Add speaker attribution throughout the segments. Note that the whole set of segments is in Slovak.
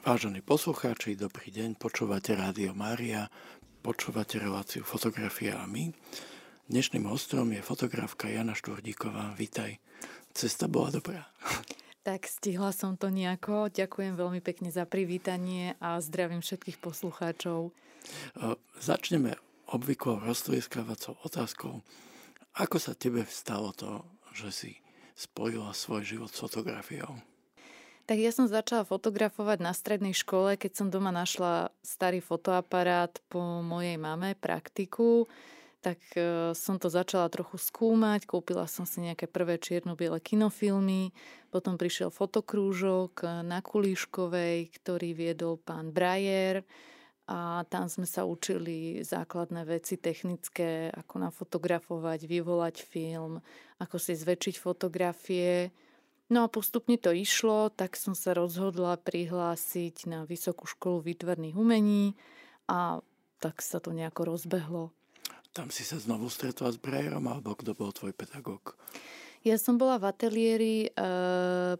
Speaker 1: Vážení poslucháči, dobrý deň, počúvate Rádio Mária, počúvate reláciu Fotografia a my. Dnešným hostom je fotografka Jana Šturdíková. Vítaj. Cesta bola dobrá.
Speaker 2: Tak stihla som to nejako. Ďakujem veľmi pekne za privítanie a zdravím všetkých poslucháčov.
Speaker 1: Začneme obvyklou roztlieskávacou otázkou. Ako sa tebe stalo to, že si spojila svoj život s fotografiou?
Speaker 2: Tak ja som začala fotografovať na strednej škole, keď som doma našla starý fotoaparát po mojej mame, praktiku. Tak e, som to začala trochu skúmať, kúpila som si nejaké prvé čierno-biele kinofilmy, potom prišiel fotokrúžok na Kulíškovej, ktorý viedol pán Brajer a tam sme sa učili základné veci technické, ako nafotografovať, vyvolať film, ako si zväčšiť fotografie. No a postupne to išlo, tak som sa rozhodla prihlásiť na Vysokú školu výtvarných umení a tak sa to nejako rozbehlo.
Speaker 1: Tam si sa znovu stretla s Brejerom, alebo kto bol tvoj pedagóg?
Speaker 2: Ja som bola v ateliéri e,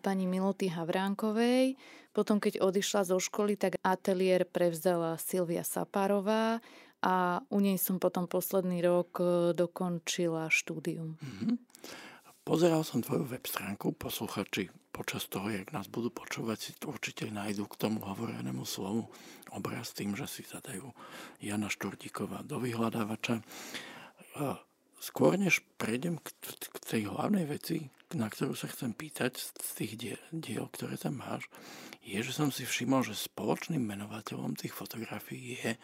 Speaker 2: pani Miloty Havránkovej. Potom, keď odišla zo školy, tak ateliér prevzala Silvia Sapárová a u nej som potom posledný rok e, dokončila štúdium. Mm-hmm.
Speaker 1: Pozeral som tvoju web stránku, posluchači počas toho, jak nás budú počúvať, si určite nájdu k tomu hovorenému slovu obraz tým, že si zadajú Jana Šturdíková do vyhľadávača. Skôr než prejdem k, tej hlavnej veci, na ktorú sa chcem pýtať z tých diel, diel, ktoré tam máš, je, že som si všimol, že spoločným menovateľom tých fotografií je,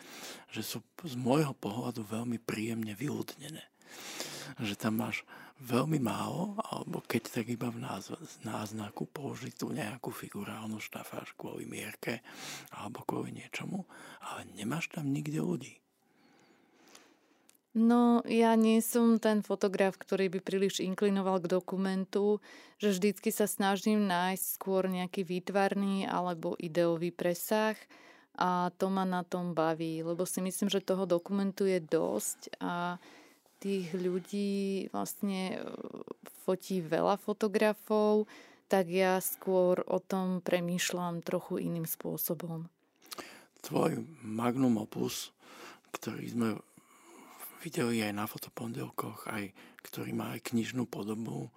Speaker 1: že sú z môjho pohľadu veľmi príjemne vyľudnené. Že tam máš veľmi málo, alebo keď tak iba v náznaku použiť tú nejakú figurálnu štafáž kvôli mierke alebo kvôli niečomu, ale nemáš tam nikde ľudí.
Speaker 2: No, ja nie som ten fotograf, ktorý by príliš inklinoval k dokumentu, že vždycky sa snažím nájsť skôr nejaký výtvarný alebo ideový presah a to ma na tom baví, lebo si myslím, že toho dokumentu je dosť a tých ľudí vlastne e, fotí veľa fotografov, tak ja skôr o tom premýšľam trochu iným spôsobom.
Speaker 1: Tvoj magnum opus, ktorý sme videli aj na fotopondelkoch, aj, ktorý má aj knižnú podobu,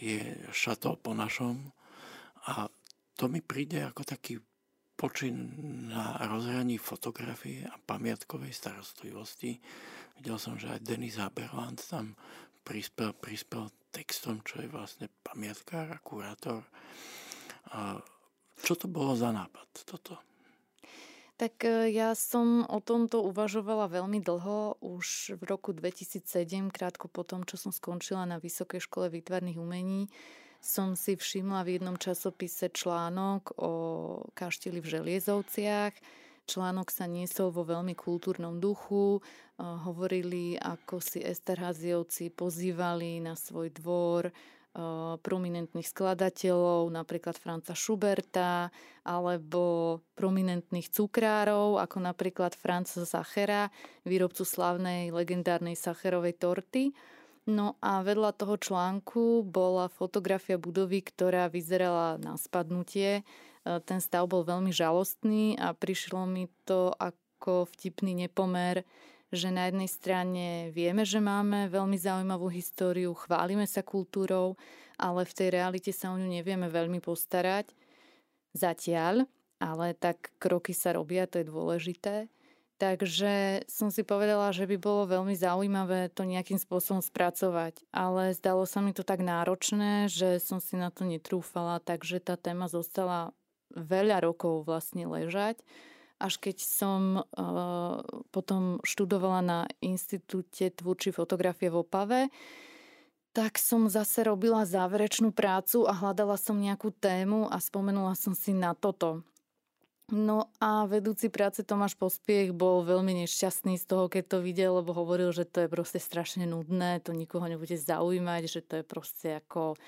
Speaker 1: je Šato po našom. A to mi príde ako taký počin na rozhraní fotografie a pamiatkovej starostlivosti. Videl som, že aj Denis Haberland tam prispel, prispel textom, čo je vlastne pamiatkár a kurátor. Čo to bolo za nápad toto?
Speaker 2: Tak e, ja som o tomto uvažovala veľmi dlho, už v roku 2007, krátko po tom, čo som skončila na Vysokej škole výtvarných umení, som si všimla v jednom časopise článok o kašteli v Želiezovciach. Článok sa niesol vo veľmi kultúrnom duchu. Hovorili, ako si Esterhaziovci pozývali na svoj dvor prominentných skladateľov, napríklad Franca Schuberta, alebo prominentných cukrárov, ako napríklad Franca Sachera, výrobcu slavnej legendárnej sacherovej torty. No a vedľa toho článku bola fotografia budovy, ktorá vyzerala na spadnutie. E, ten stav bol veľmi žalostný a prišlo mi to ako vtipný nepomer, že na jednej strane vieme, že máme veľmi zaujímavú históriu, chválime sa kultúrou, ale v tej realite sa o ňu nevieme veľmi postarať. Zatiaľ, ale tak kroky sa robia, to je dôležité. Takže som si povedala, že by bolo veľmi zaujímavé to nejakým spôsobom spracovať. Ale zdalo sa mi to tak náročné, že som si na to netrúfala, takže tá téma zostala veľa rokov vlastne ležať. Až keď som uh, potom študovala na Institúte tvúrčí fotografie v Opave, tak som zase robila záverečnú prácu a hľadala som nejakú tému a spomenula som si na toto. No a vedúci práce Tomáš Pospiech bol veľmi nešťastný z toho, keď to videl, lebo hovoril, že to je proste strašne nudné, to nikoho nebude zaujímať, že to je proste ako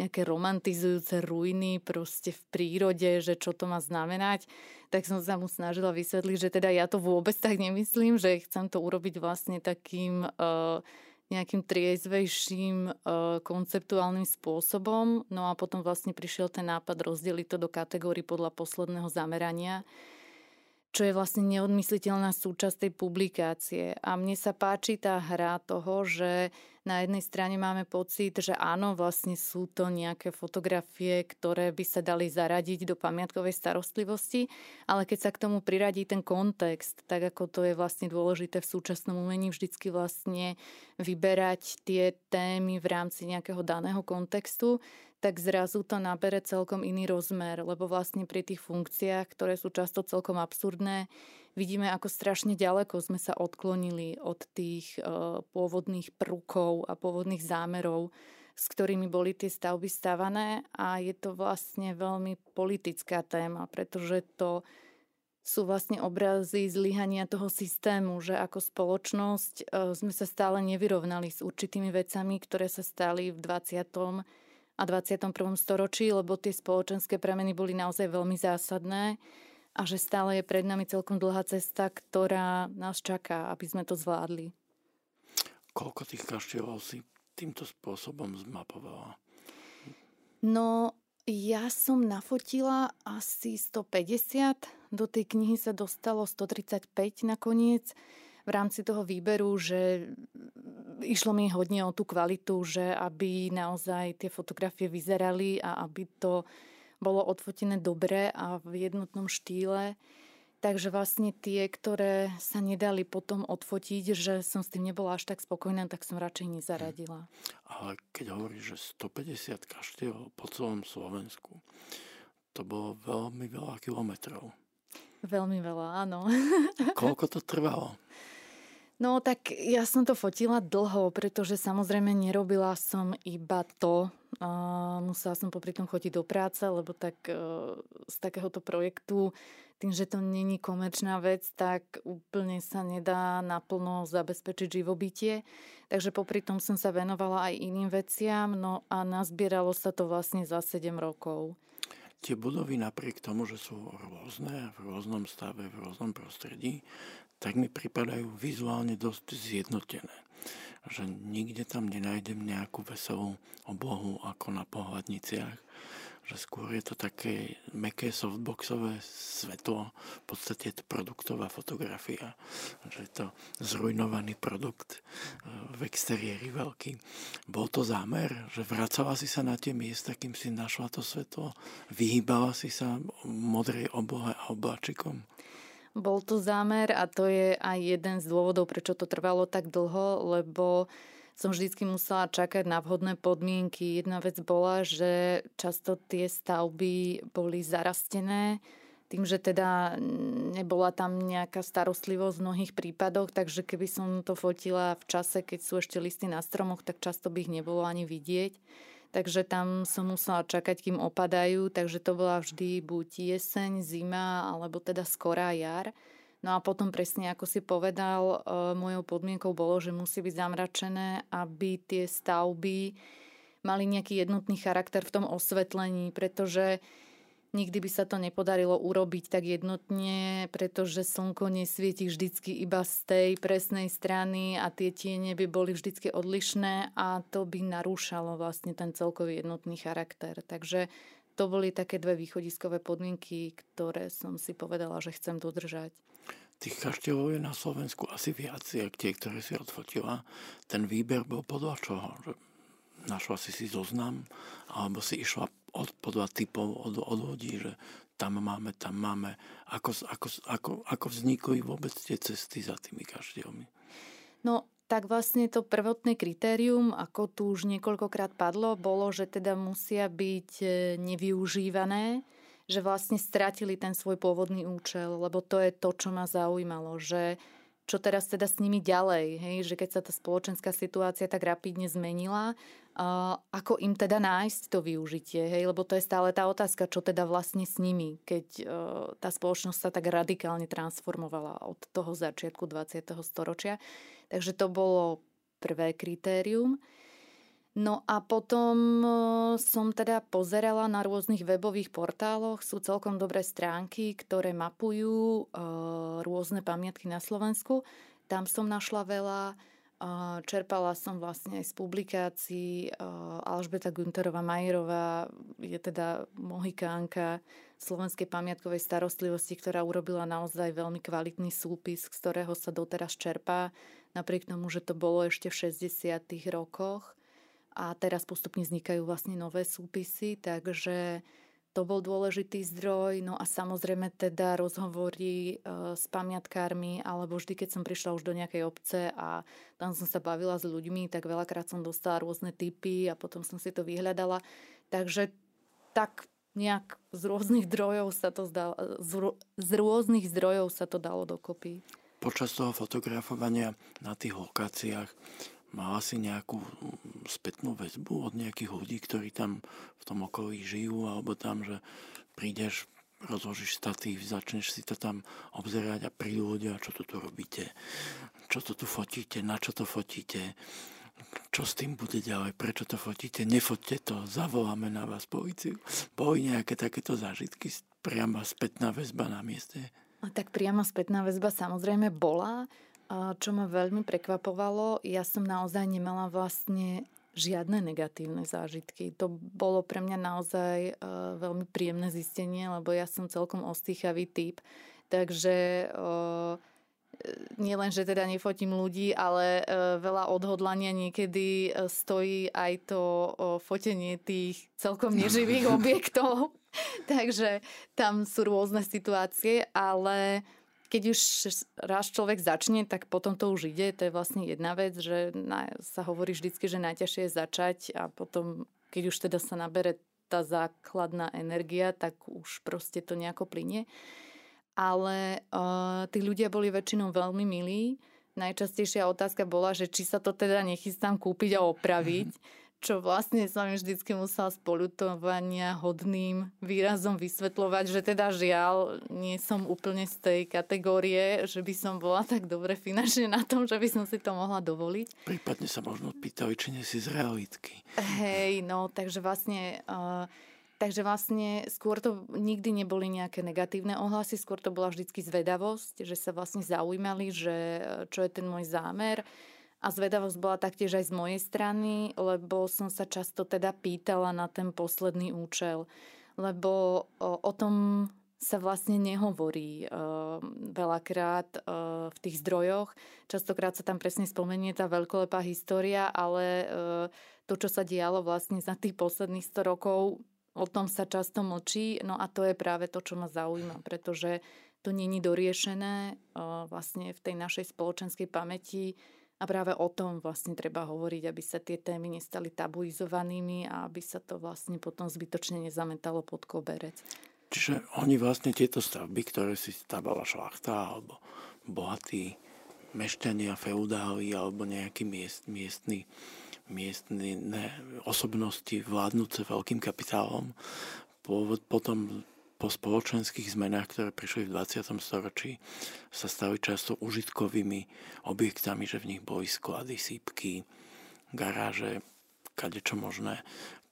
Speaker 2: nejaké romantizujúce ruiny proste v prírode, že čo to má znamenať, tak som sa mu snažila vysvetliť, že teda ja to vôbec tak nemyslím, že chcem to urobiť vlastne takým uh, nejakým triezvejším konceptuálnym spôsobom. No a potom vlastne prišiel ten nápad rozdeliť to do kategórií podľa posledného zamerania čo je vlastne neodmysliteľná súčasť tej publikácie. A mne sa páči tá hra toho, že na jednej strane máme pocit, že áno, vlastne sú to nejaké fotografie, ktoré by sa dali zaradiť do pamiatkovej starostlivosti, ale keď sa k tomu priradí ten kontext, tak ako to je vlastne dôležité v súčasnom umení vždycky vlastne vyberať tie témy v rámci nejakého daného kontextu, tak zrazu to nabere celkom iný rozmer, lebo vlastne pri tých funkciách, ktoré sú často celkom absurdné, vidíme, ako strašne ďaleko sme sa odklonili od tých uh, pôvodných prúkov a pôvodných zámerov, s ktorými boli tie stavby stavané a je to vlastne veľmi politická téma, pretože to sú vlastne obrazy zlyhania toho systému, že ako spoločnosť uh, sme sa stále nevyrovnali s určitými vecami, ktoré sa stali v 20 a 21. storočí, lebo tie spoločenské premeny boli naozaj veľmi zásadné a že stále je pred nami celkom dlhá cesta, ktorá nás čaká, aby sme to zvládli.
Speaker 1: Koľko tých kaštieľov si týmto spôsobom zmapovala?
Speaker 2: No, ja som nafotila asi 150, do tej knihy sa dostalo 135 nakoniec v rámci toho výberu, že išlo mi hodne o tú kvalitu, že aby naozaj tie fotografie vyzerali a aby to bolo odfotené dobre a v jednotnom štýle. Takže vlastne tie, ktoré sa nedali potom odfotiť, že som s tým nebola až tak spokojná, tak som radšej nezaradila.
Speaker 1: Ale keď hovoríš, že 150 kaštieľov po celom Slovensku, to bolo veľmi veľa kilometrov.
Speaker 2: Veľmi veľa, áno.
Speaker 1: Koľko to trvalo?
Speaker 2: No tak ja som to fotila dlho, pretože samozrejme nerobila som iba to. Uh, musela som popri tom chodiť do práce, lebo tak uh, z takéhoto projektu, tým, že to není komerčná vec, tak úplne sa nedá naplno zabezpečiť živobytie. Takže popri tom som sa venovala aj iným veciam, no a nazbieralo sa to vlastne za 7 rokov.
Speaker 1: Tie budovy napriek tomu, že sú rôzne, v rôznom stave, v rôznom prostredí, tak mi pripadajú vizuálne dosť zjednotené. Že nikde tam nenájdem nejakú veselú oblohu ako na pohľadniciach. Že skôr je to také meké softboxové svetlo, v podstate je to produktová fotografia. Že je to zrujnovaný produkt e, v exteriéri veľký. Bol to zámer, že vracala si sa na tie miesta, kým si našla to svetlo, vyhýbala si sa modrej oblohe a obláčikom.
Speaker 2: Bol to zámer a to je aj jeden z dôvodov, prečo to trvalo tak dlho, lebo som vždycky musela čakať na vhodné podmienky. Jedna vec bola, že často tie stavby boli zarastené, tým, že teda nebola tam nejaká starostlivosť v mnohých prípadoch, takže keby som to fotila v čase, keď sú ešte listy na stromoch, tak často by ich nebolo ani vidieť takže tam som musela čakať, kým opadajú, takže to bola vždy buď jeseň, zima, alebo teda skorá jar. No a potom presne, ako si povedal, e, mojou podmienkou bolo, že musí byť zamračené, aby tie stavby mali nejaký jednotný charakter v tom osvetlení, pretože Nikdy by sa to nepodarilo urobiť tak jednotne, pretože slnko nesvieti vždycky iba z tej presnej strany a tie tiene by boli vždycky odlišné a to by narúšalo vlastne ten celkový jednotný charakter. Takže to boli také dve východiskové podmienky, ktoré som si povedala, že chcem dodržať.
Speaker 1: Tých kaštieľov je na Slovensku asi viac, jak tie, ktoré si odfotila. Ten výber bol podľa čoho? Našla si si zoznam, alebo si išla od, podľa typov od, od ľudí, že tam máme, tam máme. Ako, ako, ako, ako vznikli vôbec tie cesty za tými kaštielmi?
Speaker 2: No, tak vlastne to prvotné kritérium, ako tu už niekoľkokrát padlo, bolo, že teda musia byť e, nevyužívané, že vlastne stratili ten svoj pôvodný účel, lebo to je to, čo ma zaujímalo, že čo teraz teda s nimi ďalej, hej? že keď sa tá spoločenská situácia tak rapidne zmenila, ako im teda nájsť to využitie, hej? lebo to je stále tá otázka, čo teda vlastne s nimi, keď uh, tá spoločnosť sa tak radikálne transformovala od toho začiatku 20. storočia. Takže to bolo prvé kritérium. No a potom e, som teda pozerala na rôznych webových portáloch. Sú celkom dobré stránky, ktoré mapujú e, rôzne pamiatky na Slovensku. Tam som našla veľa. Čerpala som vlastne aj z publikácií. Alžbeta Günterová Majerová je teda mohikánka slovenskej pamiatkovej starostlivosti, ktorá urobila naozaj veľmi kvalitný súpis, z ktorého sa doteraz čerpá. Napriek tomu, že to bolo ešte v 60. rokoch a teraz postupne vznikajú vlastne nové súpisy, takže to bol dôležitý zdroj. No a samozrejme teda rozhovory e, s pamiatkármi, alebo vždy, keď som prišla už do nejakej obce a tam som sa bavila s ľuďmi, tak veľakrát som dostala rôzne typy a potom som si to vyhľadala. Takže tak nejak z rôznych zdrojov sa to zdalo, z, z rôznych zdrojov sa to dalo dokopy.
Speaker 1: Počas toho fotografovania na tých lokáciách Mala si nejakú spätnú väzbu od nejakých ľudí, ktorí tam v tom okolí žijú, alebo tam, že prídeš, rozložíš statív, začneš si to tam obzerať a prídu ľudia, čo tu tu robíte, čo to tu fotíte, na čo to fotíte, čo s tým bude ďalej, prečo to fotíte, nefotte to, zavoláme na vás policiu. Boli nejaké takéto zážitky, priama spätná väzba na mieste?
Speaker 2: A tak priama spätná väzba samozrejme bola čo ma veľmi prekvapovalo, ja som naozaj nemala vlastne žiadne negatívne zážitky. To bolo pre mňa naozaj uh, veľmi príjemné zistenie, lebo ja som celkom ostýchavý typ. Takže uh, nie len, že teda nefotím ľudí, ale uh, veľa odhodlania niekedy stojí aj to fotenie tých celkom neživých objektov. Takže tam sú rôzne situácie, ale keď už raz človek začne, tak potom to už ide. To je vlastne jedna vec, že na, sa hovorí vždycky, že najťažšie je začať a potom, keď už teda sa nabere tá základná energia, tak už proste to nejako plinie. Ale uh, tí ľudia boli väčšinou veľmi milí. Najčastejšia otázka bola, že či sa to teda nechystám kúpiť a opraviť. Čo vlastne som im vždycky musela polutovania hodným výrazom vysvetľovať, že teda žiaľ, nie som úplne z tej kategórie, že by som bola tak dobre finančne na tom, že by som si to mohla dovoliť.
Speaker 1: Prípadne sa možno pýtali, či nie si z realitky.
Speaker 2: Hej, no, takže vlastne... Uh, Takže vlastne skôr to nikdy neboli nejaké negatívne ohlasy, skôr to bola vždycky zvedavosť, že sa vlastne zaujímali, že čo je ten môj zámer. A zvedavosť bola taktiež aj z mojej strany, lebo som sa často teda pýtala na ten posledný účel. Lebo o, tom sa vlastne nehovorí uh, veľakrát uh, v tých zdrojoch. Častokrát sa tam presne spomenie tá veľkolepá história, ale uh, to, čo sa dialo vlastne za tých posledných 100 rokov, o tom sa často mlčí. No a to je práve to, čo ma zaujíma, pretože to není doriešené uh, vlastne v tej našej spoločenskej pamäti a práve o tom vlastne treba hovoriť, aby sa tie témy nestali tabuizovanými a aby sa to vlastne potom zbytočne nezametalo pod koberec.
Speaker 1: Čiže oni vlastne tieto stavby, ktoré si stavala šlachta alebo bohatí mešťania, feudáli alebo nejakí miest, miestni, miestni osobnosti vládnúce veľkým kapitálom, potom po spoločenských zmenách, ktoré prišli v 20. storočí, sa stali často užitkovými objektami, že v nich boli sklady, sípky, garáže, kadečo možné.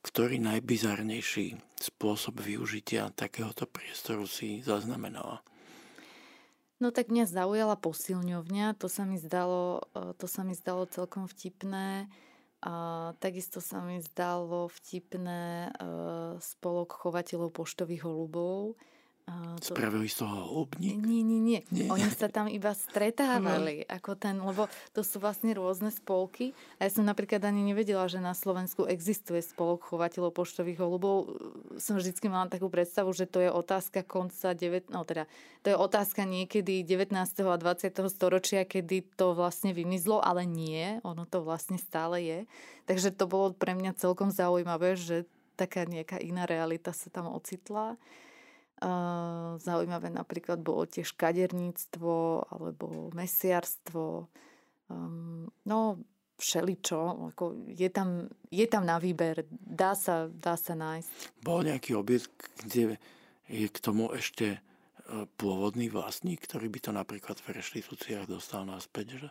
Speaker 1: Ktorý najbizarnejší spôsob využitia takéhoto priestoru si zaznamenala?
Speaker 2: No tak mňa zaujala posilňovňa, to sa mi zdalo, e, to sa mi zdalo celkom vtipné. A takisto sa mi zdalo vtipné uh, spolok chovateľov poštových holubov,
Speaker 1: to... Spravili z toho holubník?
Speaker 2: Nie, nie, nie, nie. Oni sa tam iba stretávali. No. Ako ten, lebo to sú vlastne rôzne spolky. A ja som napríklad ani nevedela, že na Slovensku existuje spolok chovateľov poštových holubov. Som vždycky mala takú predstavu, že to je otázka konca 9, no teda, to je otázka niekedy 19. a 20. storočia, kedy to vlastne vymizlo, ale nie, ono to vlastne stále je. Takže to bolo pre mňa celkom zaujímavé, že taká nejaká iná realita sa tam ocitla. Zaujímavé napríklad bolo tiež kaderníctvo alebo mesiarstvo. Um, no, všeličo. Ako je, tam, je tam na výber. Dá sa, dá sa nájsť.
Speaker 1: Bol nejaký objekt, kde je k tomu ešte e, pôvodný vlastník, ktorý by to napríklad v reštitúciách dostal naspäť, že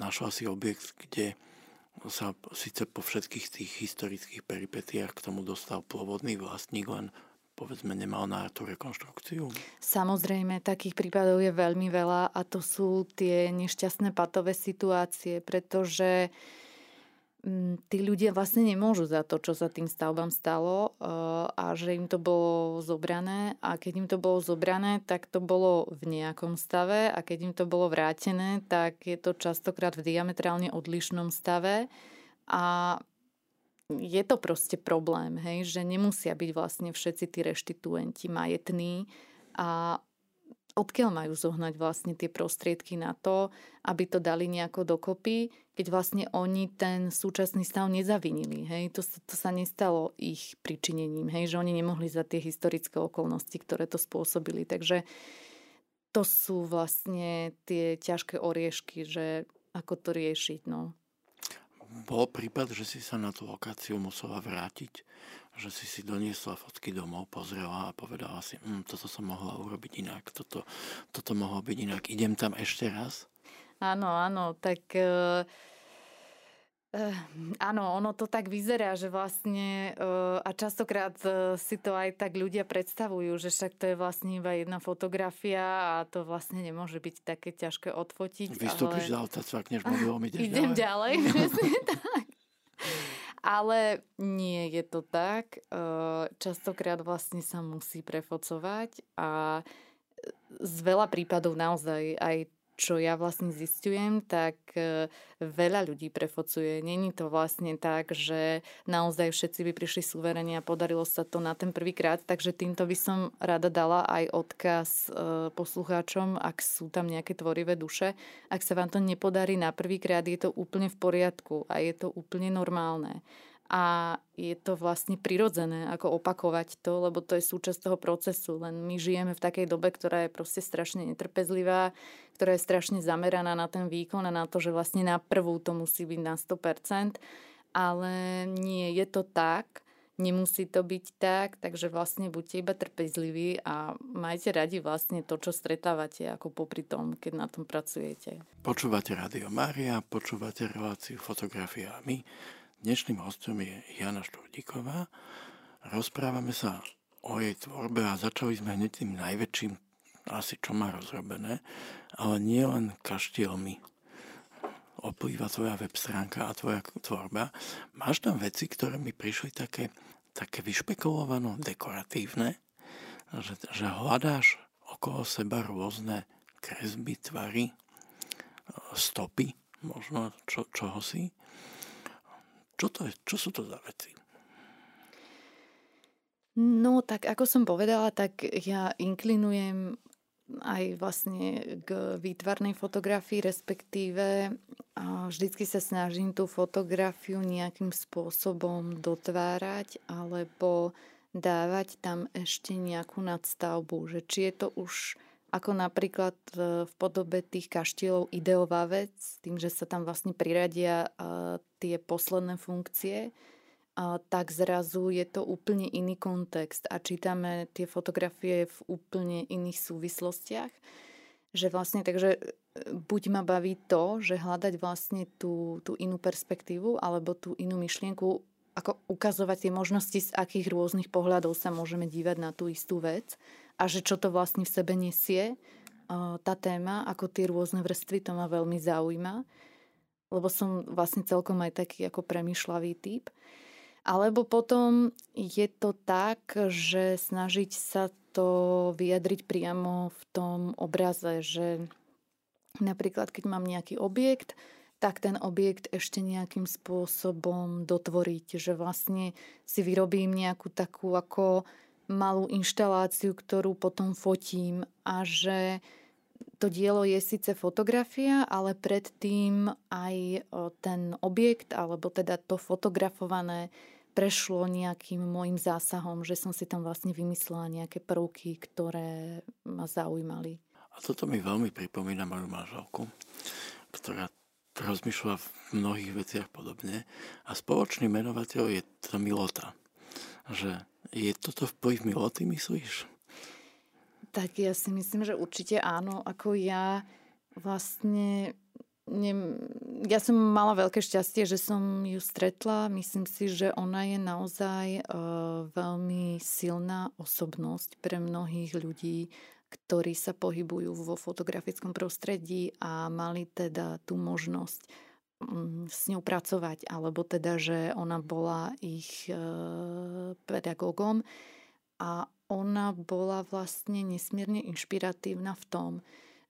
Speaker 1: našla si objekt, kde sa síce po všetkých tých historických peripetiách k tomu dostal pôvodný vlastník, len povedzme nemal na tú rekonštrukciu?
Speaker 2: Samozrejme, takých prípadov je veľmi veľa a to sú tie nešťastné patové situácie, pretože mm, tí ľudia vlastne nemôžu za to, čo sa tým stavbám stalo eh, a že im to bolo zobrané. A keď im to bolo zobrané, tak to bolo v nejakom stave. A keď im to bolo vrátené, tak je to častokrát v diametrálne odlišnom stave. A je to proste problém, hej, že nemusia byť vlastne všetci tí reštituenti majetní a odkiaľ majú zohnať vlastne tie prostriedky na to, aby to dali nejako dokopy, keď vlastne oni ten súčasný stav nezavinili. Hej? To, to sa nestalo ich pričinením, hej? že oni nemohli za tie historické okolnosti, ktoré to spôsobili. Takže to sú vlastne tie ťažké oriešky, že ako to riešiť. No.
Speaker 1: Bol prípad, že si sa na tú lokáciu musela vrátiť, že si si doniesla fotky domov, pozrela a povedala si, hm, toto som mohla urobiť inak, toto, toto mohlo byť inak, idem tam ešte raz?
Speaker 2: Áno, áno, tak... Uh Uh, áno, ono to tak vyzerá, že vlastne uh, a častokrát uh, si to aj tak ľudia predstavujú, že však to je vlastne iba jedna fotografia a to vlastne nemôže byť také ťažké odfotiť.
Speaker 1: Vystúpiš ale... z auta, cvakneš mobilom, ideš
Speaker 2: Idem ďalej. ďalej tak. Ale nie je to tak. Častokrát vlastne sa musí prefocovať a z veľa prípadov naozaj aj čo ja vlastne zistujem, tak e, veľa ľudí prefocuje. Není to vlastne tak, že naozaj všetci by prišli suverene a podarilo sa to na ten prvýkrát, takže týmto by som rada dala aj odkaz e, poslucháčom, ak sú tam nejaké tvorivé duše. Ak sa vám to nepodarí na prvýkrát, je to úplne v poriadku a je to úplne normálne a je to vlastne prirodzené, ako opakovať to, lebo to je súčasť toho procesu. Len my žijeme v takej dobe, ktorá je proste strašne netrpezlivá, ktorá je strašne zameraná na ten výkon a na to, že vlastne na prvú to musí byť na 100%, ale nie je to tak, nemusí to byť tak, takže vlastne buďte iba trpezliví a majte radi vlastne to, čo stretávate ako popri tom, keď na tom pracujete.
Speaker 1: Počúvate Radio Mária, počúvate reláciu fotografiami. Dnešným hostom je Jana Šturdíková. Rozprávame sa o jej tvorbe a začali sme hneď tým najväčším, asi čo má rozrobené, ale nie len kaštielmi oplýva tvoja web stránka a tvoja tvorba. Máš tam veci, ktoré mi prišli také, také vyšpekulované, dekoratívne, že, že hľadáš okolo seba rôzne kresby, tvary, stopy, možno čo, čoho si čo, to je, čo sú to za veci?
Speaker 2: No, tak ako som povedala, tak ja inklinujem aj vlastne k výtvarnej fotografii, respektíve vždycky sa snažím tú fotografiu nejakým spôsobom dotvárať alebo dávať tam ešte nejakú nadstavbu, že či je to už ako napríklad v podobe tých kaštielov ideová vec, tým, že sa tam vlastne priradia tie posledné funkcie, tak zrazu je to úplne iný kontext a čítame tie fotografie v úplne iných súvislostiach. Že vlastne, takže e, buď ma baví to, že hľadať vlastne tú, tú inú perspektívu alebo tú inú myšlienku, ako ukazovať tie možnosti, z akých rôznych pohľadov sa môžeme dívať na tú istú vec a že čo to vlastne v sebe nesie tá téma, ako tie rôzne vrstvy, to ma veľmi zaujíma, lebo som vlastne celkom aj taký ako premyšľavý typ. Alebo potom je to tak, že snažiť sa to vyjadriť priamo v tom obraze, že napríklad keď mám nejaký objekt, tak ten objekt ešte nejakým spôsobom dotvoriť, že vlastne si vyrobím nejakú takú ako malú inštaláciu, ktorú potom fotím a že to dielo je síce fotografia, ale predtým aj ten objekt, alebo teda to fotografované prešlo nejakým môjim zásahom, že som si tam vlastne vymyslela nejaké prvky, ktoré ma zaujímali.
Speaker 1: A toto mi veľmi pripomína moju manželku, ktorá rozmýšľa v mnohých veciach podobne a spoločný menovateľ je to milota. Že je toto vplyv miloty, myslíš?
Speaker 2: Tak ja si myslím, že určite áno. Ako ja vlastne ne, ja som mala veľké šťastie, že som ju stretla. Myslím si, že ona je naozaj uh, veľmi silná osobnosť pre mnohých ľudí, ktorí sa pohybujú vo fotografickom prostredí a mali teda tú možnosť um, s ňou pracovať, alebo teda, že ona bola ich uh, pedagógom a ona bola vlastne nesmierne inšpiratívna v tom,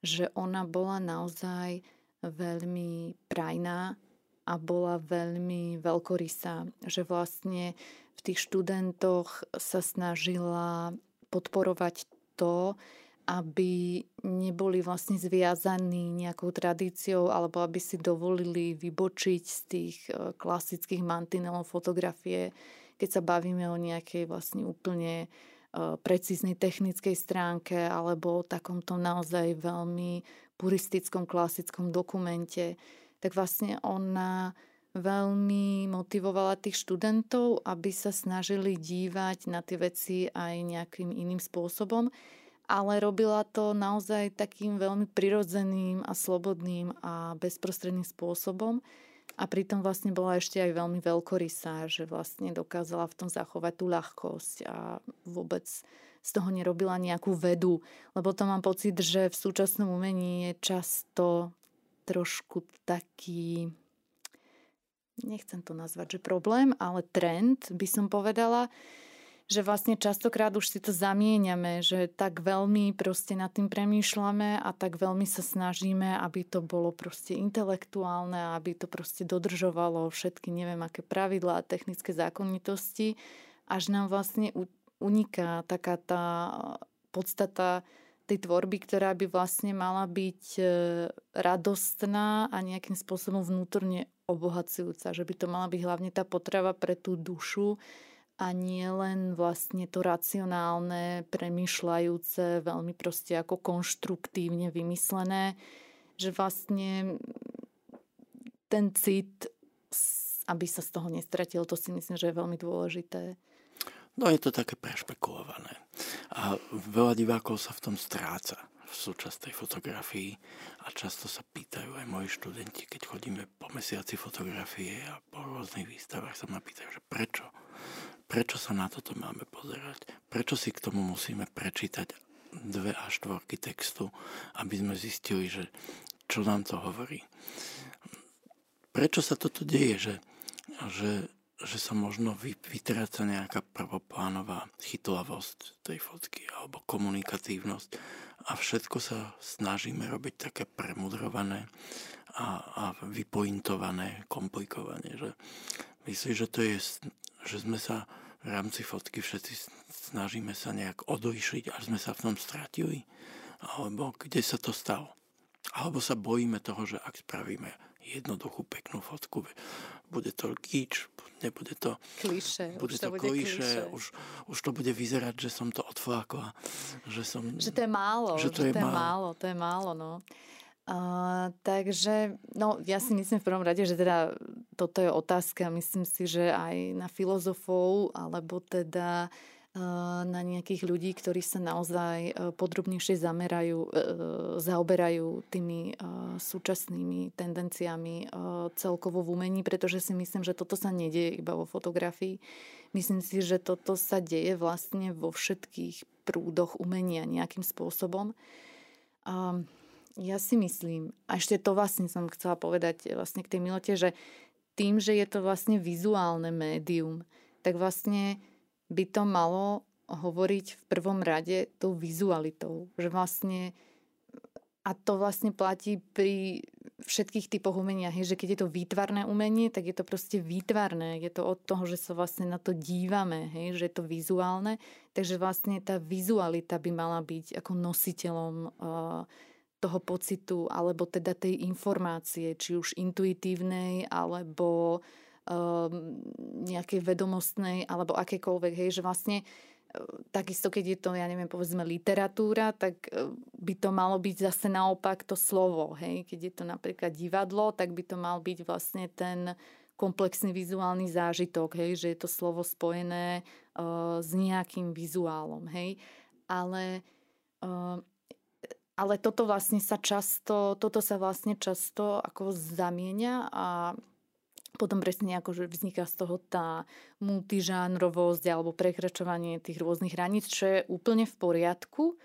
Speaker 2: že ona bola naozaj veľmi prajná a bola veľmi veľkorysá, že vlastne v tých študentoch sa snažila podporovať to, aby neboli vlastne zviazaní nejakou tradíciou alebo aby si dovolili vybočiť z tých e, klasických mantinelov fotografie, keď sa bavíme o nejakej vlastne úplne precíznej technickej stránke alebo o takomto naozaj veľmi puristickom klasickom dokumente, tak vlastne ona veľmi motivovala tých študentov, aby sa snažili dívať na tie veci aj nejakým iným spôsobom, ale robila to naozaj takým veľmi prirodzeným a slobodným a bezprostredným spôsobom. A pritom vlastne bola ešte aj veľmi veľkorysá, že vlastne dokázala v tom zachovať tú ľahkosť a vôbec z toho nerobila nejakú vedu, lebo to mám pocit, že v súčasnom umení je často trošku taký, nechcem to nazvať, že problém, ale trend by som povedala, že vlastne častokrát už si to zamieňame, že tak veľmi proste nad tým premýšľame a tak veľmi sa snažíme, aby to bolo proste intelektuálne, aby to proste dodržovalo všetky neviem aké pravidlá a technické zákonitosti, až nám vlastne uniká taká tá podstata tej tvorby, ktorá by vlastne mala byť e, radostná a nejakým spôsobom vnútorne obohacujúca. Že by to mala byť hlavne tá potrava pre tú dušu a nie len vlastne to racionálne, premyšľajúce, veľmi proste ako konštruktívne vymyslené. Že vlastne ten cit, aby sa z toho nestratil, to si myslím, že je veľmi dôležité.
Speaker 1: No je to také prešpekulované. A veľa divákov sa v tom stráca v súčasnej fotografii a často sa pýtajú aj moji študenti, keď chodíme po mesiaci fotografie a po rôznych výstavách sa ma pýtajú, že prečo? Prečo sa na toto máme pozerať? Prečo si k tomu musíme prečítať dve až štvorky textu, aby sme zistili, že čo nám to hovorí? Prečo sa toto deje, že, že že sa možno vytráca nejaká prvoplánová chytlavosť tej fotky alebo komunikatívnosť a všetko sa snažíme robiť také premudrované a, a vypointované, komplikovanie. Že myslím, že to je, že sme sa v rámci fotky všetci snažíme sa nejak odlišiť, až sme sa v tom stratili, alebo kde sa to stalo. Alebo sa bojíme toho, že ak spravíme jednoduchú, peknú fotku. Bude to gíč, nebude to...
Speaker 2: Kliše.
Speaker 1: Bude to, to bude kliše. Už, už to bude vyzerať, že som to odflákla. Že, som,
Speaker 2: že to je málo. Že to, že je, to je málo. málo. To je málo, no. Uh, takže, no ja si myslím v prvom rade, že teda toto je otázka, myslím si, že aj na filozofov, alebo teda uh, na nejakých ľudí, ktorí sa naozaj e, podrobnejšie zamerajú, e, zaoberajú tými e, súčasnými tendenciami celkovo v umení, pretože si myslím, že toto sa nedieje iba vo fotografii. Myslím si, že toto sa deje vlastne vo všetkých prúdoch umenia nejakým spôsobom. Ja si myslím, a ešte to vlastne som chcela povedať vlastne k tej milote, že tým, že je to vlastne vizuálne médium, tak vlastne by to malo hovoriť v prvom rade tou vizualitou. Že vlastne a to vlastne platí pri všetkých typoch umenia, hej, že keď je to výtvarné umenie, tak je to proste výtvarné. Je to od toho, že sa vlastne na to dívame, hej, že je to vizuálne. Takže vlastne tá vizualita by mala byť ako nositeľom uh, toho pocitu, alebo teda tej informácie, či už intuitívnej, alebo um, nejakej vedomostnej alebo akékoľvek, hej, že vlastne e, takisto keď je to, ja neviem, povedzme literatúra, tak e, by to malo byť zase naopak to slovo, hej, keď je to napríklad divadlo, tak by to mal byť vlastne ten komplexný vizuálny zážitok, hej, že je to slovo spojené uh, s nejakým vizuálom, hej, ale uh, ale toto vlastne sa často, toto sa vlastne často ako zamienia a potom presne ako, že vzniká z toho tá multižánrovosť alebo prekračovanie tých rôznych hraníc, čo je úplne v poriadku,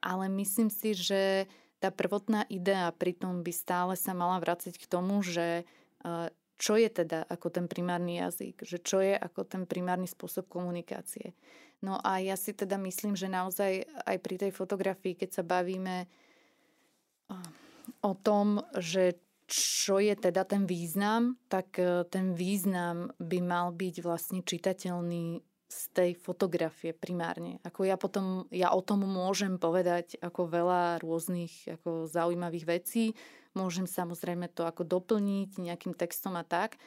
Speaker 2: ale myslím si, že tá prvotná idea pritom by stále sa mala vrácať k tomu, že čo je teda ako ten primárny jazyk, že čo je ako ten primárny spôsob komunikácie. No a ja si teda myslím, že naozaj aj pri tej fotografii, keď sa bavíme o tom, že čo je teda ten význam, tak e, ten význam by mal byť vlastne čitateľný z tej fotografie primárne. Ako ja potom, ja o tom môžem povedať ako veľa rôznych ako zaujímavých vecí, môžem samozrejme to ako doplniť nejakým textom a tak,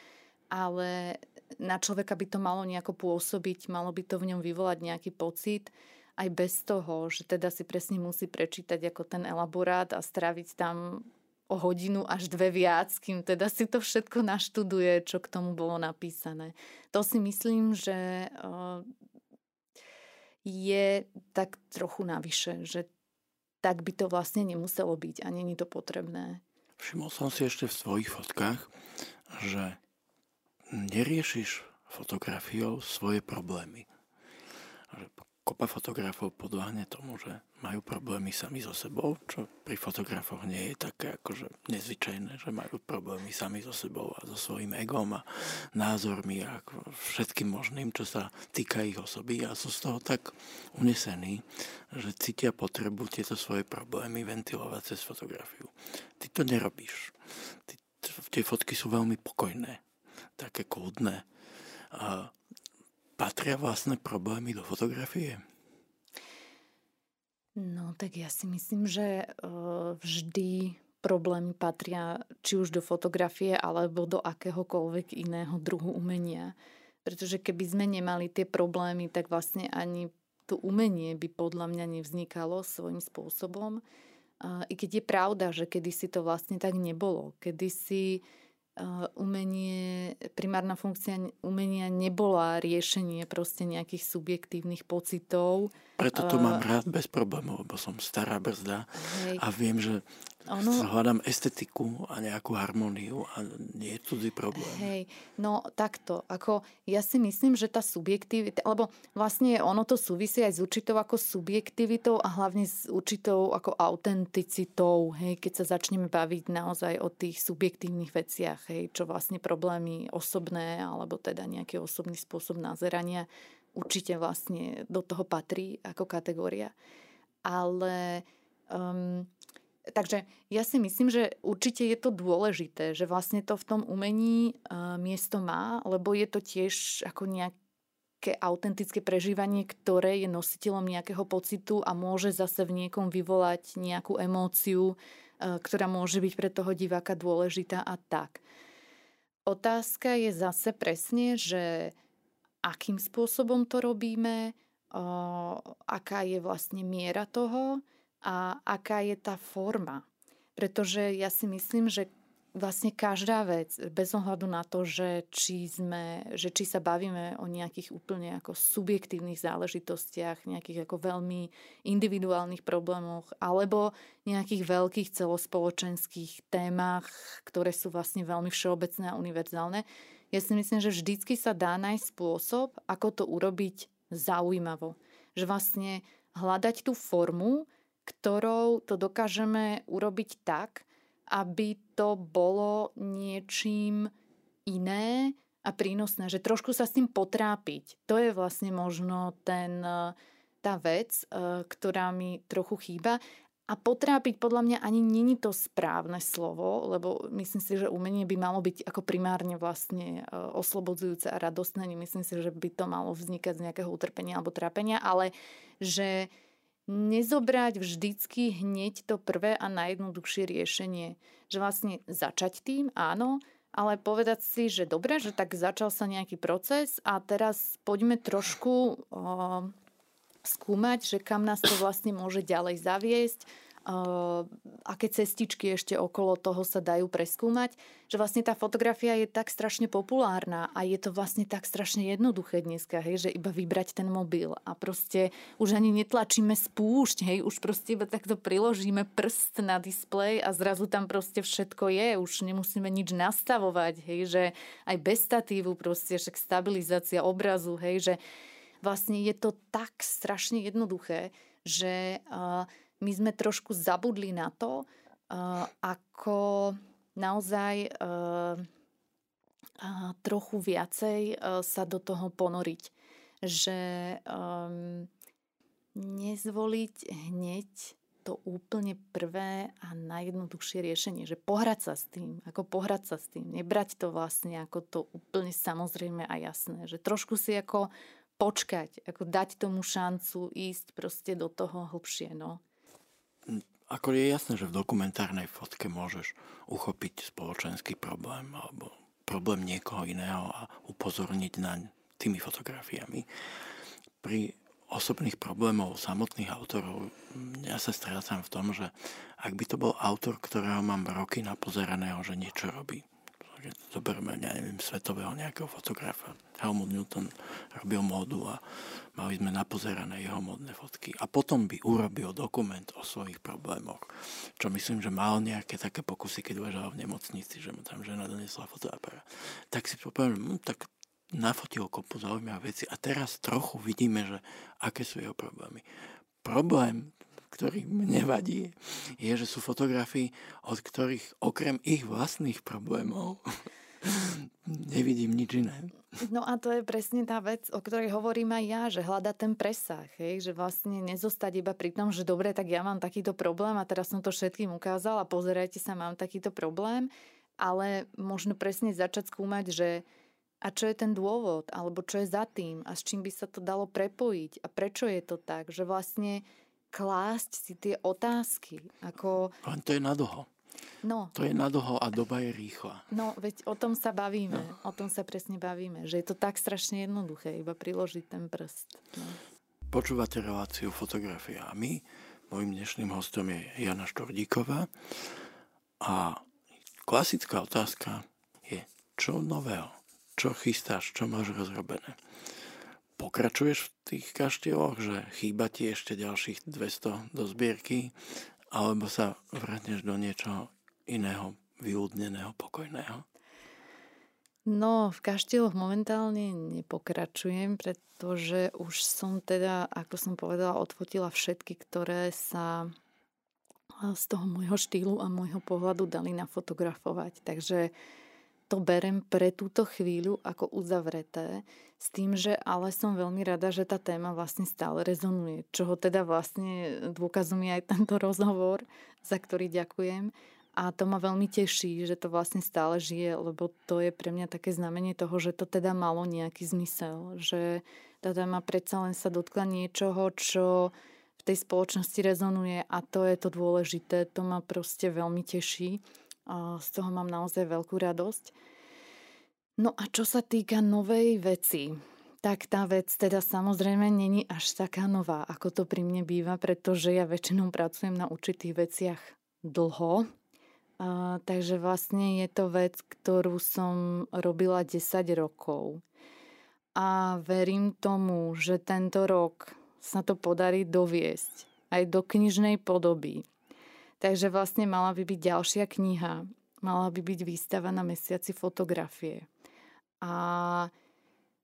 Speaker 2: ale na človeka by to malo nejako pôsobiť, malo by to v ňom vyvolať nejaký pocit, aj bez toho, že teda si presne musí prečítať ako ten elaborát a straviť tam o hodinu až dve viac, kým teda si to všetko naštuduje, čo k tomu bolo napísané. To si myslím, že je tak trochu navyše, že tak by to vlastne nemuselo byť a není to potrebné.
Speaker 1: Všimol som si ešte v svojich fotkách, že neriešiš fotografiou svoje problémy. Kopa fotografov podľahne tomu, že majú problémy sami so sebou, čo pri fotografoch nie je také akože nezvyčajné, že majú problémy sami so sebou a so svojím egom a názormi a všetkým možným, čo sa týka ich osoby a sú z toho tak unesení, že cítia potrebu tieto svoje problémy ventilovať cez fotografiu. Ty to nerobíš. Ty, tie fotky sú veľmi pokojné, také kľudné. A Patria vlastné problémy do fotografie?
Speaker 2: No tak ja si myslím, že vždy problémy patria či už do fotografie alebo do akéhokoľvek iného druhu umenia. Pretože keby sme nemali tie problémy, tak vlastne ani to umenie by podľa mňa nevznikalo svojím spôsobom. I keď je pravda, že kedysi to vlastne tak nebolo. Kedysi umenie, primárna funkcia umenia nebola riešenie proste nejakých subjektívnych pocitov.
Speaker 1: Preto to mám rád bez problémov, lebo som stará brzda Hej. a viem, že ono... Hľadám estetiku a nejakú harmóniu a nie je cudzí problém.
Speaker 2: Hej, no takto, ako ja si myslím, že tá subjektivita, lebo vlastne ono to súvisí aj s určitou ako subjektivitou a hlavne s určitou ako autenticitou, hej, keď sa začneme baviť naozaj o tých subjektívnych veciach, hej, čo vlastne problémy osobné alebo teda nejaký osobný spôsob nazerania určite vlastne do toho patrí ako kategória. Ale um, Takže ja si myslím, že určite je to dôležité, že vlastne to v tom umení uh, miesto má, lebo je to tiež ako nejaké autentické prežívanie, ktoré je nositeľom nejakého pocitu a môže zase v niekom vyvolať nejakú emóciu, uh, ktorá môže byť pre toho diváka dôležitá a tak. Otázka je zase presne, že akým spôsobom to robíme, uh, aká je vlastne miera toho, a aká je tá forma. Pretože ja si myslím, že vlastne každá vec, bez ohľadu na to, že či, sme, že či sa bavíme o nejakých úplne ako subjektívnych záležitostiach, nejakých ako veľmi individuálnych problémoch, alebo nejakých veľkých celospoločenských témach, ktoré sú vlastne veľmi všeobecné a univerzálne, ja si myslím, že vždycky sa dá nájsť spôsob, ako to urobiť zaujímavo. Že vlastne hľadať tú formu, ktorou to dokážeme urobiť tak, aby to bolo niečím iné a prínosné, že trošku sa s tým potrápiť. To je vlastne možno ten, tá vec, e, ktorá mi trochu chýba. A potrápiť podľa mňa ani není to správne slovo, lebo myslím si, že umenie by malo byť ako primárne vlastne e, oslobodzujúce a radostné. Nemyslím si, že by to malo vznikať z nejakého utrpenia alebo trápenia, ale že nezobrať vždycky hneď to prvé a najjednoduchšie riešenie. Že vlastne začať tým, áno, ale povedať si, že dobre, že tak začal sa nejaký proces a teraz poďme trošku o, skúmať, že kam nás to vlastne môže ďalej zaviesť aké cestičky ešte okolo toho sa dajú preskúmať, že vlastne tá fotografia je tak strašne populárna a je to vlastne tak strašne jednoduché dneska, hej, že iba vybrať ten mobil a proste už ani netlačíme spúšť, hej, už proste iba takto priložíme prst na displej a zrazu tam proste všetko je, už nemusíme nič nastavovať, hej, že aj bez statívu proste, však stabilizácia obrazu, hej, že vlastne je to tak strašne jednoduché, že uh, my sme trošku zabudli na to, uh, ako naozaj uh, trochu viacej uh, sa do toho ponoriť. Že um, nezvoliť hneď to úplne prvé a najjednoduchšie riešenie, že pohrať sa s tým, ako pohrať sa s tým, nebrať to vlastne ako to úplne samozrejme a jasné, že trošku si ako počkať, ako dať tomu šancu ísť proste do toho hlbšie, no.
Speaker 1: Ako je jasné, že v dokumentárnej fotke môžeš uchopiť spoločenský problém alebo problém niekoho iného a upozorniť naň tými fotografiami. Pri osobných problémov samotných autorov ja sa strácam v tom, že ak by to bol autor, ktorého mám roky napozeraného, že niečo robí, zoberme, ja neviem, svetového nejakého fotografa. Helmut Newton robil módu a mali sme napozerané jeho modné fotky. A potom by urobil dokument o svojich problémoch. Čo myslím, že mal nejaké také pokusy, keď ležal v nemocnici, že mu tam žena donesla fotoaparát. Tak si poviem, hm, tak nafotil kopu zaujímavé veci a teraz trochu vidíme, že aké sú jeho problémy. Problém ktorý mne vadí, je, že sú fotografii, od ktorých okrem ich vlastných problémov nevidím nič iné.
Speaker 2: No a to je presne tá vec, o ktorej hovorím aj ja, že hľada ten presah, hej? že vlastne nezostať iba pri tom, že dobre, tak ja mám takýto problém a teraz som to všetkým ukázal a pozerajte sa, mám takýto problém, ale možno presne začať skúmať, že a čo je ten dôvod, alebo čo je za tým a s čím by sa to dalo prepojiť a prečo je to tak, že vlastne klásť si tie otázky. Ako...
Speaker 1: Len to je na dlho.
Speaker 2: No.
Speaker 1: To je na dlho a doba je rýchla.
Speaker 2: No, veď o tom sa bavíme. No. O tom sa presne bavíme. Že je to tak strašne jednoduché, iba priložiť ten prst. No.
Speaker 1: Počúvate reláciu fotografia a my, môjim dnešným hostom je Jana Štordíková a klasická otázka je, čo nového? Čo chystáš? Čo máš rozrobené? Pokračuješ v tých kaštieloch, že chýba ti ešte ďalších 200 do zbierky, alebo sa vrátneš do niečoho iného, vyúdneného, pokojného?
Speaker 2: No, v kaštieloch momentálne nepokračujem, pretože už som teda, ako som povedala, odfotila všetky, ktoré sa z toho môjho štýlu a môjho pohľadu dali nafotografovať. Takže to berem pre túto chvíľu ako uzavreté, s tým, že ale som veľmi rada, že tá téma vlastne stále rezonuje, čoho teda vlastne dôkazom je aj tento rozhovor, za ktorý ďakujem. A to ma veľmi teší, že to vlastne stále žije, lebo to je pre mňa také znamenie toho, že to teda malo nejaký zmysel. Že tá téma predsa len sa dotkla niečoho, čo v tej spoločnosti rezonuje a to je to dôležité. To ma proste veľmi teší. Z toho mám naozaj veľkú radosť. No a čo sa týka novej veci, tak tá vec teda samozrejme není až taká nová, ako to pri mne býva, pretože ja väčšinou pracujem na určitých veciach dlho. A, takže vlastne je to vec, ktorú som robila 10 rokov. A verím tomu, že tento rok sa to podarí doviesť aj do knižnej podoby. Takže vlastne mala by byť ďalšia kniha. Mala by byť výstava na mesiaci fotografie. A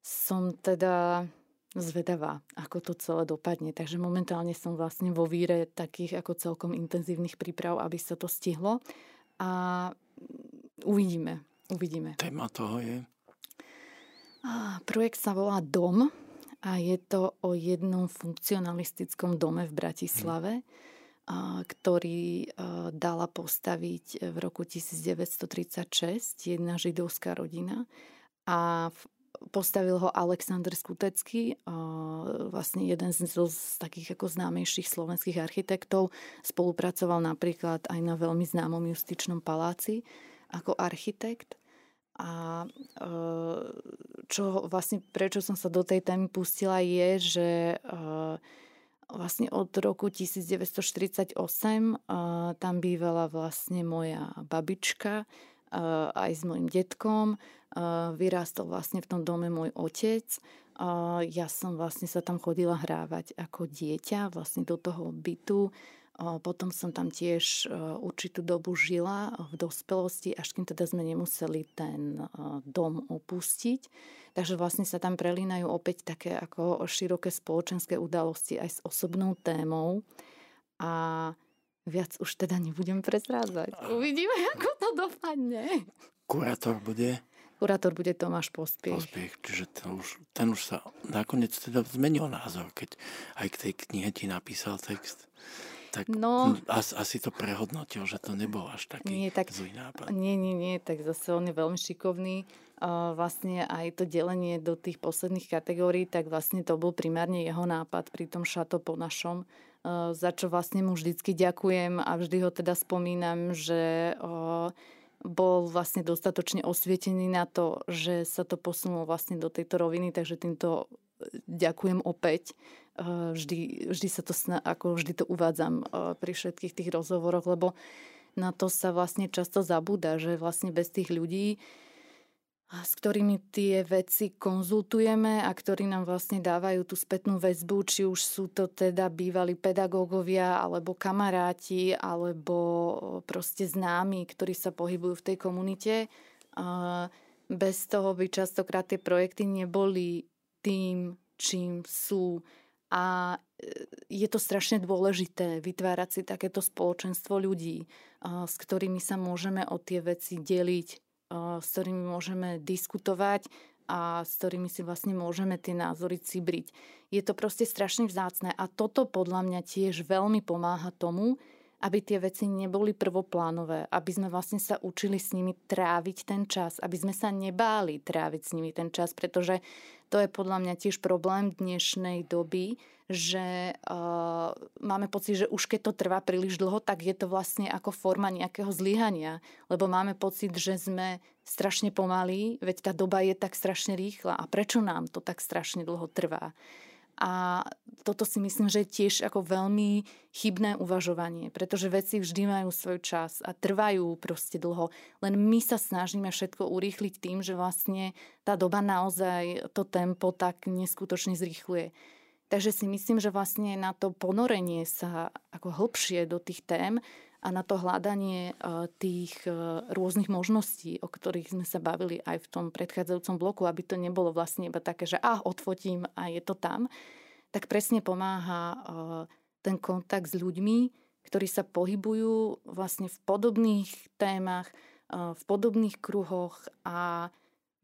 Speaker 2: som teda zvedavá, ako to celé dopadne. Takže momentálne som vlastne vo víre takých ako celkom intenzívnych príprav, aby sa to stihlo. A uvidíme. Uvidíme.
Speaker 1: Téma toho je?
Speaker 2: A projekt sa volá Dom a je to o jednom funkcionalistickom dome v Bratislave. Hmm ktorý dala postaviť v roku 1936 jedna židovská rodina a postavil ho Aleksandr Skutecký, vlastne jeden z, z takých ako známejších slovenských architektov. Spolupracoval napríklad aj na veľmi známom justičnom paláci ako architekt. A čo vlastne, prečo som sa do tej témy pustila, je, že vlastne od roku 1948 tam bývala vlastne moja babička aj s mojim detkom. Vyrástol vlastne v tom dome môj otec. Ja som vlastne sa tam chodila hrávať ako dieťa vlastne do toho bytu. Potom som tam tiež určitú dobu žila v dospelosti, až kým teda sme nemuseli ten dom opustiť. Takže vlastne sa tam prelínajú opäť také ako široké spoločenské udalosti aj s osobnou témou. A viac už teda nebudem prezrádzať. Uvidíme, ako to dopadne.
Speaker 1: Kurátor bude?
Speaker 2: Kurátor bude Tomáš Pospiech.
Speaker 1: Pospiech, čiže ten už, ten už sa nakoniec teda zmenil názor, keď aj k tej knihe ti napísal text tak no, as, asi to prehodnotil, že to nebol až taký nie, tak, zlý nápad.
Speaker 2: Nie, nie, nie, tak zase on je veľmi šikovný. Uh, vlastne aj to delenie do tých posledných kategórií, tak vlastne to bol primárne jeho nápad pri tom šato po našom, uh, za čo vlastne mu vždycky ďakujem a vždy ho teda spomínam, že uh, bol vlastne dostatočne osvietený na to, že sa to posunulo vlastne do tejto roviny, takže týmto ďakujem opäť. Eh, vždy, vždy sa to, ako vždy to uvádzam eh, pri všetkých tých rozhovoroch, lebo na to sa vlastne často zabúda, že vlastne bez tých ľudí, s ktorými tie veci konzultujeme a ktorí nám vlastne dávajú tú spätnú väzbu, či už sú to teda bývalí pedagógovia, alebo kamaráti, alebo proste známi, ktorí sa pohybujú v tej komunite. Bez toho by častokrát tie projekty neboli tým, čím sú a e, je to strašne dôležité vytvárať si takéto spoločenstvo ľudí, s ktorými sa môžeme o tie veci deliť, s ktorými môžeme diskutovať a s ktorými si vlastne môžeme tie názory cibriť. Je to proste strašne vzácne a toto podľa mňa tiež veľmi pomáha tomu, aby tie veci neboli prvoplánové, aby sme vlastne sa učili s nimi tráviť ten čas, aby sme sa nebáli tráviť s nimi ten čas, pretože to je podľa mňa tiež problém dnešnej doby, že uh, máme pocit, že už keď to trvá príliš dlho, tak je to vlastne ako forma nejakého zlyhania, lebo máme pocit, že sme strašne pomalí, veď tá doba je tak strašne rýchla a prečo nám to tak strašne dlho trvá. A toto si myslím, že je tiež ako veľmi chybné uvažovanie, pretože veci vždy majú svoj čas a trvajú proste dlho. Len my sa snažíme všetko urýchliť tým, že vlastne tá doba naozaj to tempo tak neskutočne zrýchluje. Takže si myslím, že vlastne na to ponorenie sa ako hlbšie do tých tém a na to hľadanie e, tých e, rôznych možností, o ktorých sme sa bavili aj v tom predchádzajúcom bloku, aby to nebolo vlastne iba také, že ah, odfotím a je to tam, tak presne pomáha e, ten kontakt s ľuďmi, ktorí sa pohybujú vlastne v podobných témach, v podobných kruhoch a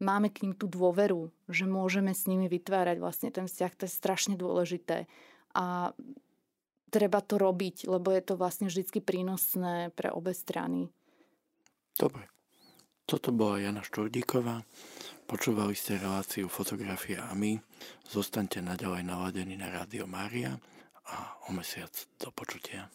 Speaker 2: máme k ním tú dôveru, že môžeme s nimi vytvárať vlastne ten vzťah, to je strašne dôležité. A treba to robiť, lebo je to vlastne vždy prínosné pre obe strany.
Speaker 1: Dobre. Toto bola Jana Štordíková. Počúvali ste reláciu Fotografia a my. Zostaňte naďalej naladení na Rádio Mária a o mesiac do počutia.